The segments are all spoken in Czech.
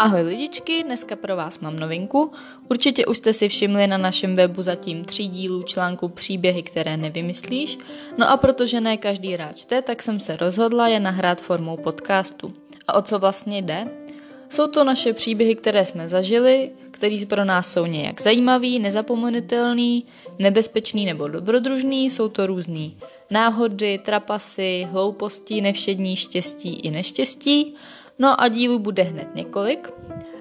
Ahoj lidičky, dneska pro vás mám novinku. Určitě už jste si všimli na našem webu zatím tří dílů článku Příběhy, které nevymyslíš. No a protože ne každý rád čte, tak jsem se rozhodla je nahrát formou podcastu. A o co vlastně jde? Jsou to naše příběhy, které jsme zažili, které pro nás jsou nějak zajímavý, nezapomenutelný, nebezpečný nebo dobrodružný, jsou to různý náhody, trapasy, hlouposti, nevšední štěstí i neštěstí. No a dílů bude hned několik.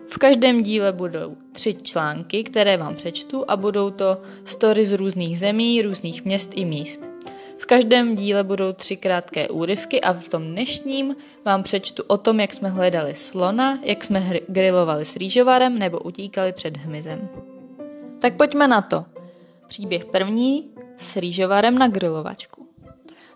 V každém díle budou tři články, které vám přečtu a budou to story z různých zemí, různých měst i míst. V každém díle budou tři krátké úryvky a v tom dnešním vám přečtu o tom, jak jsme hledali slona, jak jsme grilovali s rýžovarem nebo utíkali před hmyzem. Tak pojďme na to. Příběh první s rýžovarem na grilovačku.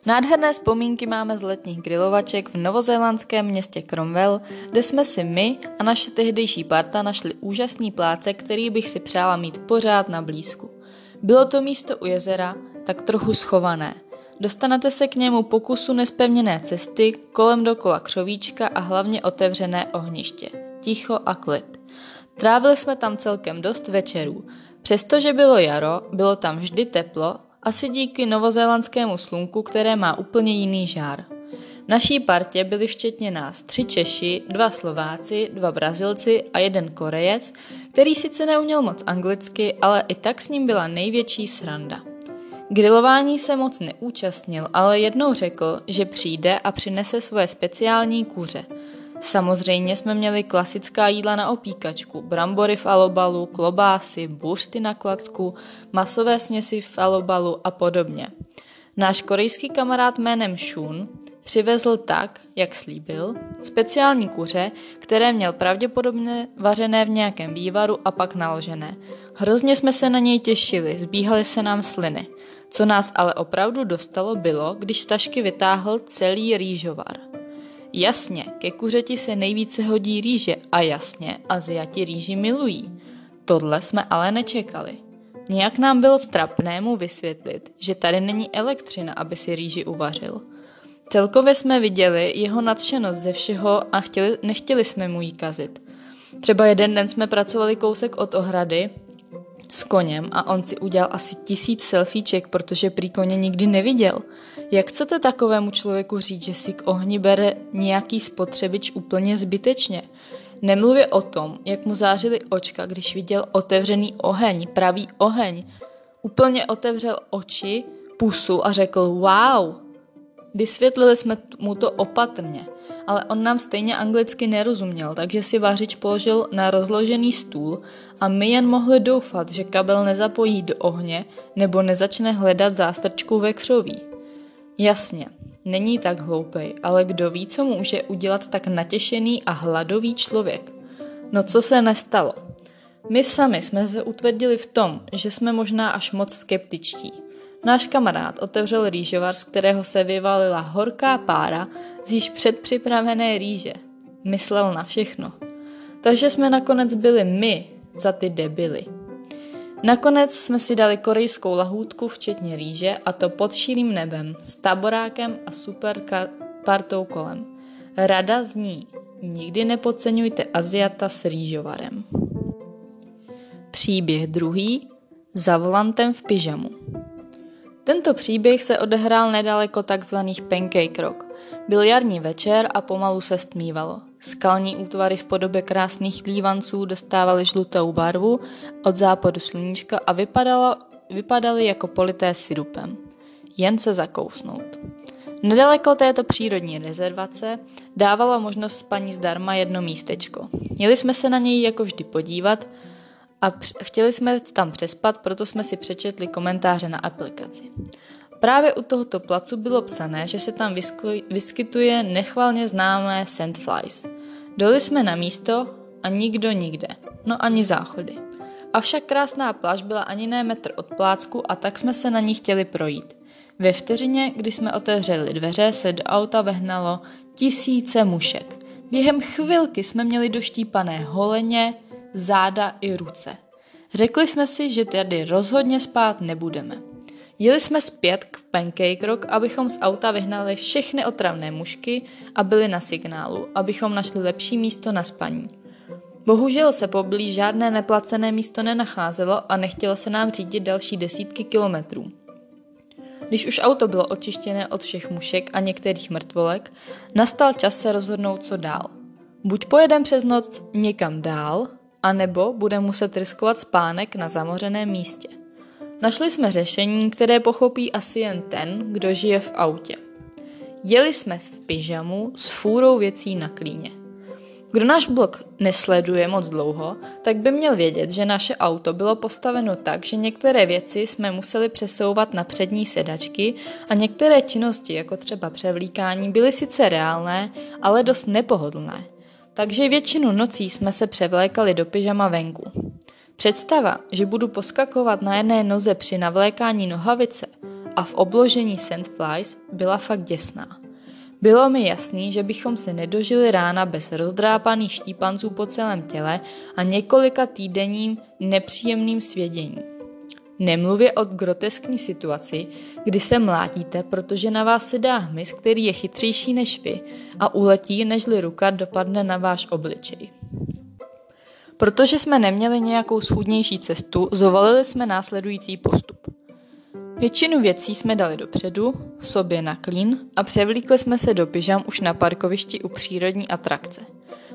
Nádherné vzpomínky máme z letních grilovaček v novozélandském městě Cromwell, kde jsme si my a naše tehdejší parta našli úžasný pláce, který bych si přála mít pořád na blízku. Bylo to místo u jezera, tak trochu schované. Dostanete se k němu pokusu nespevněné cesty, kolem dokola křovíčka a hlavně otevřené ohniště. Ticho a klid. Trávili jsme tam celkem dost večerů. Přestože bylo jaro, bylo tam vždy teplo asi díky novozélandskému slunku, které má úplně jiný žár. V naší partě byli včetně nás tři Češi, dva Slováci, dva Brazilci a jeden Korejec, který sice neuměl moc anglicky, ale i tak s ním byla největší sranda. Grilování se moc neúčastnil, ale jednou řekl, že přijde a přinese svoje speciální kuře – Samozřejmě jsme měli klasická jídla na opíkačku, brambory v alobalu, klobásy, bušty na klacku, masové směsi v alobalu a podobně. Náš korejský kamarád jménem Shun přivezl tak, jak slíbil, speciální kuře, které měl pravděpodobně vařené v nějakém vývaru a pak naložené. Hrozně jsme se na něj těšili, zbíhaly se nám sliny. Co nás ale opravdu dostalo bylo, když z tašky vytáhl celý rýžovar. Jasně, ke kuřeti se nejvíce hodí rýže a jasně, Aziati rýži milují. Tohle jsme ale nečekali. Nějak nám bylo trapné mu vysvětlit, že tady není elektřina, aby si rýži uvařil. Celkově jsme viděli jeho nadšenost ze všeho a chtěli, nechtěli jsme mu jí kazit. Třeba jeden den jsme pracovali kousek od ohrady s koněm a on si udělal asi tisíc selfieček, protože prý koně nikdy neviděl. Jak chcete takovému člověku říct, že si k ohni bere nějaký spotřebič úplně zbytečně? Nemluvě o tom, jak mu zářily očka, když viděl otevřený oheň, pravý oheň. Úplně otevřel oči, pusu a řekl wow. Vysvětlili jsme mu to opatrně, ale on nám stejně anglicky nerozuměl, takže si vařič položil na rozložený stůl a my jen mohli doufat, že kabel nezapojí do ohně nebo nezačne hledat zástrčku ve křoví. Jasně, není tak hloupej, ale kdo ví, co může udělat tak natěšený a hladový člověk? No co se nestalo? My sami jsme se utvrdili v tom, že jsme možná až moc skeptičtí. Náš kamarád otevřel rýžovar, z kterého se vyvalila horká pára z již předpřipravené rýže. Myslel na všechno. Takže jsme nakonec byli my za ty debily. Nakonec jsme si dali korejskou lahůdku včetně rýže a to pod širým nebem, s taborákem a super partou kolem. Rada zní, nikdy nepodceňujte Aziata s rýžovarem. Příběh druhý, za volantem v pyžamu. Tento příběh se odehrál nedaleko takzvaných Pancake Rock. Byl jarní večer a pomalu se stmívalo. Skalní útvary v podobě krásných lívanců dostávaly žlutou barvu od západu sluníčka a vypadalo, vypadaly jako polité syrupem. Jen se zakousnout. Nedaleko této přírodní rezervace dávalo možnost spaní zdarma jedno místečko. Měli jsme se na něj jako vždy podívat a chtěli jsme tam přespat, proto jsme si přečetli komentáře na aplikaci. Právě u tohoto placu bylo psané, že se tam vyskytuje nechvalně známé sandflies. Doli jsme na místo a nikdo nikde, no ani záchody. Avšak krásná pláž byla ani ne metr od plácku a tak jsme se na ní chtěli projít. Ve vteřině, kdy jsme otevřeli dveře, se do auta vehnalo tisíce mušek. Během chvilky jsme měli doštípané holeně, záda i ruce. Řekli jsme si, že tady rozhodně spát nebudeme. Jeli jsme zpět k Pancake Rock, abychom z auta vyhnali všechny otravné mušky a byli na signálu, abychom našli lepší místo na spaní. Bohužel se poblíž žádné neplacené místo nenacházelo a nechtělo se nám řídit další desítky kilometrů. Když už auto bylo očištěné od všech mušek a některých mrtvolek, nastal čas se rozhodnout, co dál. Buď pojedem přes noc někam dál, anebo bude muset riskovat spánek na zamořeném místě. Našli jsme řešení, které pochopí asi jen ten, kdo žije v autě. Jeli jsme v pyžamu s fůrou věcí na klíně. Kdo náš blog nesleduje moc dlouho, tak by měl vědět, že naše auto bylo postaveno tak, že některé věci jsme museli přesouvat na přední sedačky a některé činnosti, jako třeba převlíkání, byly sice reálné, ale dost nepohodlné. Takže většinu nocí jsme se převlékali do pyžama venku. Představa, že budu poskakovat na jedné noze při navlékání nohavice a v obložení sandflies byla fakt děsná. Bylo mi jasný, že bychom se nedožili rána bez rozdrápaných štípanců po celém těle a několika týdenním nepříjemným svěděním. Nemluvě o groteskní situaci, kdy se mlátíte, protože na vás se dá hmyz, který je chytřejší než vy a uletí, nežli ruka dopadne na váš obličej. Protože jsme neměli nějakou schůdnější cestu, zovalili jsme následující postup. Většinu věcí jsme dali dopředu, sobě na klín a převlíkli jsme se do pyžam už na parkovišti u přírodní atrakce.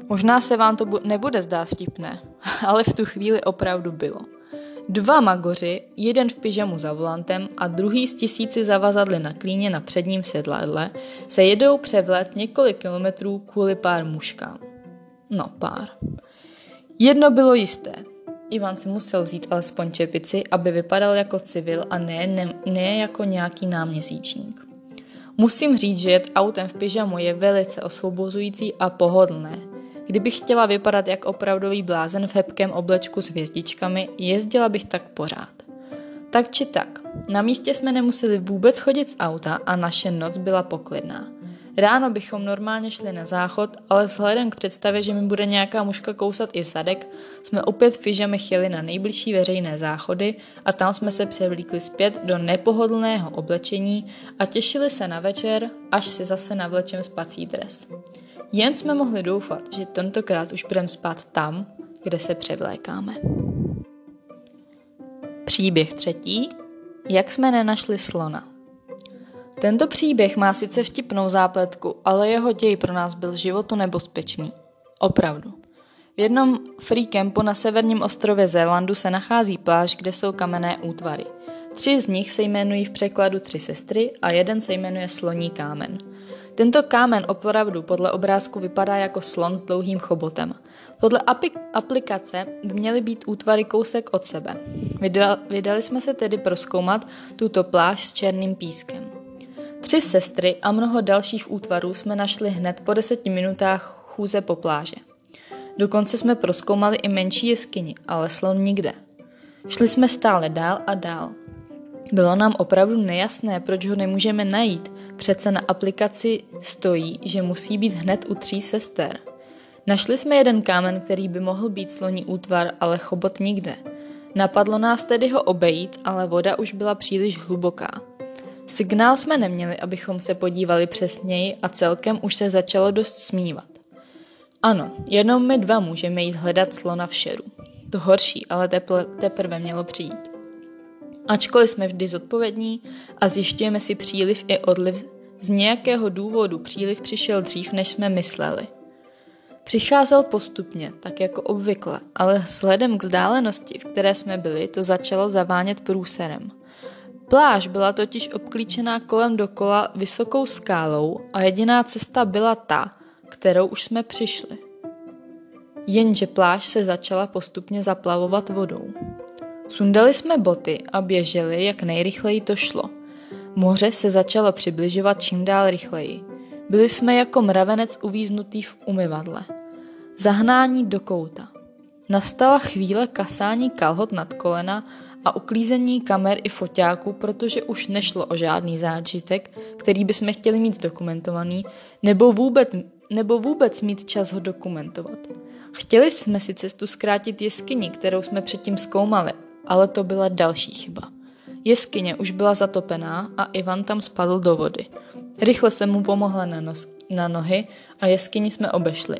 Možná se vám to nebude zdát vtipné, ale v tu chvíli opravdu bylo. Dva magoři, jeden v pyžamu za volantem a druhý z tisíci zavazadly na klíně na předním sedladle, se jedou převlet několik kilometrů kvůli pár muškám. No pár. Jedno bylo jisté – Ivan si musel vzít alespoň čepici, aby vypadal jako civil a ne, ne, ne jako nějaký náměsíčník. Musím říct, že jet autem v pyžamu je velice osvobozující a pohodlné. Kdybych chtěla vypadat jak opravdový blázen v hebkém oblečku s hvězdičkami, jezdila bych tak pořád. Tak či tak, na místě jsme nemuseli vůbec chodit z auta a naše noc byla poklidná. Ráno bychom normálně šli na záchod, ale vzhledem k představě, že mi bude nějaká muška kousat i zadek, jsme opět v chtěli na nejbližší veřejné záchody a tam jsme se převlíkli zpět do nepohodlného oblečení a těšili se na večer, až si zase navlečem spací dres. Jen jsme mohli doufat, že tentokrát už budeme spát tam, kde se převlékáme. Příběh třetí. Jak jsme nenašli slona. Tento příběh má sice vtipnou zápletku, ale jeho děj pro nás byl životu nebezpečný. Opravdu. V jednom free campu na severním ostrově Zélandu se nachází pláž, kde jsou kamenné útvary. Tři z nich se jmenují v překladu Tři sestry a jeden se jmenuje Sloní kámen. Tento kámen opravdu podle obrázku vypadá jako slon s dlouhým chobotem. Podle aplikace by měly být útvary kousek od sebe. Vydali jsme se tedy proskoumat tuto pláž s černým pískem. Tři sestry a mnoho dalších útvarů jsme našli hned po deseti minutách chůze po pláže. Dokonce jsme proskoumali i menší jeskyni, ale slon nikde. Šli jsme stále dál a dál. Bylo nám opravdu nejasné, proč ho nemůžeme najít. Přece na aplikaci stojí, že musí být hned u tří sester. Našli jsme jeden kámen, který by mohl být sloní útvar, ale chobot nikde. Napadlo nás tedy ho obejít, ale voda už byla příliš hluboká. Signál jsme neměli, abychom se podívali přesněji a celkem už se začalo dost smívat. Ano, jenom my dva můžeme jít hledat slona v šeru. To horší ale teprve mělo přijít. Ačkoliv jsme vždy zodpovědní a zjišťujeme si příliv i odliv, z nějakého důvodu příliv přišel dřív, než jsme mysleli. Přicházel postupně, tak jako obvykle, ale vzhledem k vzdálenosti, v které jsme byli, to začalo zavánět průserem. Pláž byla totiž obklíčená kolem dokola vysokou skálou a jediná cesta byla ta, kterou už jsme přišli. Jenže pláž se začala postupně zaplavovat vodou. Sundali jsme boty a běželi, jak nejrychleji to šlo. Moře se začalo přibližovat čím dál rychleji. Byli jsme jako mravenec uvíznutý v umyvadle. Zahnání do kouta. Nastala chvíle kasání kalhot nad kolena a uklízení kamer i foťáků, protože už nešlo o žádný zážitek, který bychom chtěli mít zdokumentovaný, nebo vůbec, nebo vůbec mít čas ho dokumentovat. Chtěli jsme si cestu zkrátit jeskyni, kterou jsme předtím zkoumali, ale to byla další chyba. Jeskyně už byla zatopená a Ivan tam spadl do vody. Rychle se mu pomohla na, nos, na nohy a jeskyni jsme obešli.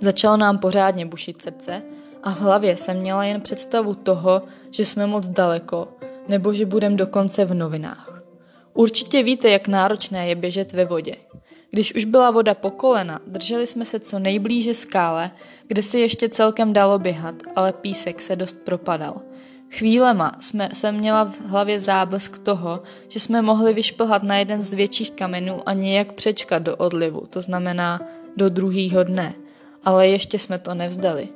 Začalo nám pořádně bušit srdce a v hlavě jsem měla jen představu toho, že jsme moc daleko, nebo že budem dokonce v novinách. Určitě víte, jak náročné je běžet ve vodě. Když už byla voda po kolena, drželi jsme se co nejblíže skále, kde se ještě celkem dalo běhat, ale písek se dost propadal. Chvílema jsme se měla v hlavě záblesk toho, že jsme mohli vyšplhat na jeden z větších kamenů a nějak přečkat do odlivu, to znamená do druhého dne. Ale ještě jsme to nevzdali.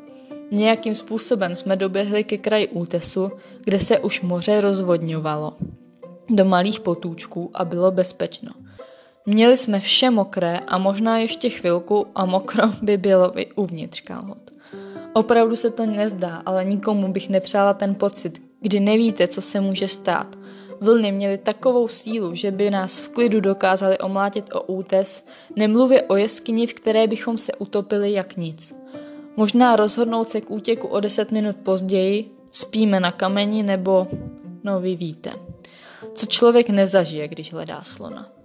Nějakým způsobem jsme doběhli ke kraji útesu, kde se už moře rozvodňovalo. Do malých potůčků a bylo bezpečno. Měli jsme vše mokré a možná ještě chvilku a mokro by bylo i uvnitř kalhot. Opravdu se to nezdá, ale nikomu bych nepřála ten pocit, kdy nevíte, co se může stát. Vlny měly takovou sílu, že by nás v klidu dokázali omlátit o útes, nemluvě o jeskyni, v které bychom se utopili jak nic. Možná rozhodnout se k útěku o deset minut později, spíme na kameni nebo, no vy víte, co člověk nezažije, když hledá slona.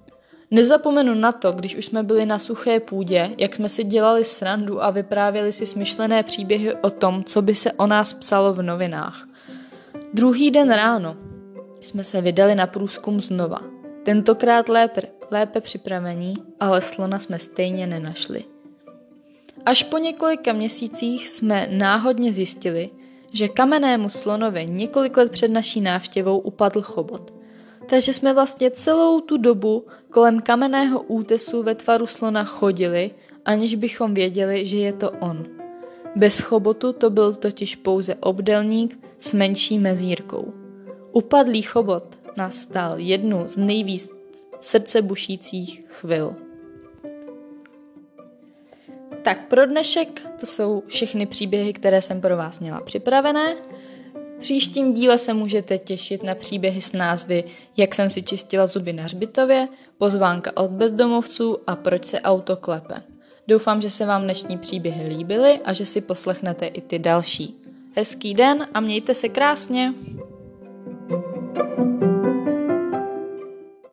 Nezapomenu na to, když už jsme byli na suché půdě, jak jsme si dělali srandu a vyprávěli si smyšlené příběhy o tom, co by se o nás psalo v novinách. Druhý den ráno jsme se vydali na průzkum znova. Tentokrát lépe, lépe připravení, ale slona jsme stejně nenašli. Až po několika měsících jsme náhodně zjistili, že kamennému slonovi několik let před naší návštěvou upadl chobot. Takže jsme vlastně celou tu dobu kolem kamenného útesu ve tvaru slona chodili, aniž bychom věděli, že je to on. Bez chobotu to byl totiž pouze obdelník s menší mezírkou. Upadlý chobot nastal jednu z nejvíc srdcebušících chvil. Tak pro dnešek to jsou všechny příběhy, které jsem pro vás měla připravené. V příštím díle se můžete těšit na příběhy s názvy Jak jsem si čistila zuby na hřbitově, Pozvánka od bezdomovců a Proč se auto klepe. Doufám, že se vám dnešní příběhy líbily a že si poslechnete i ty další. Hezký den a mějte se krásně!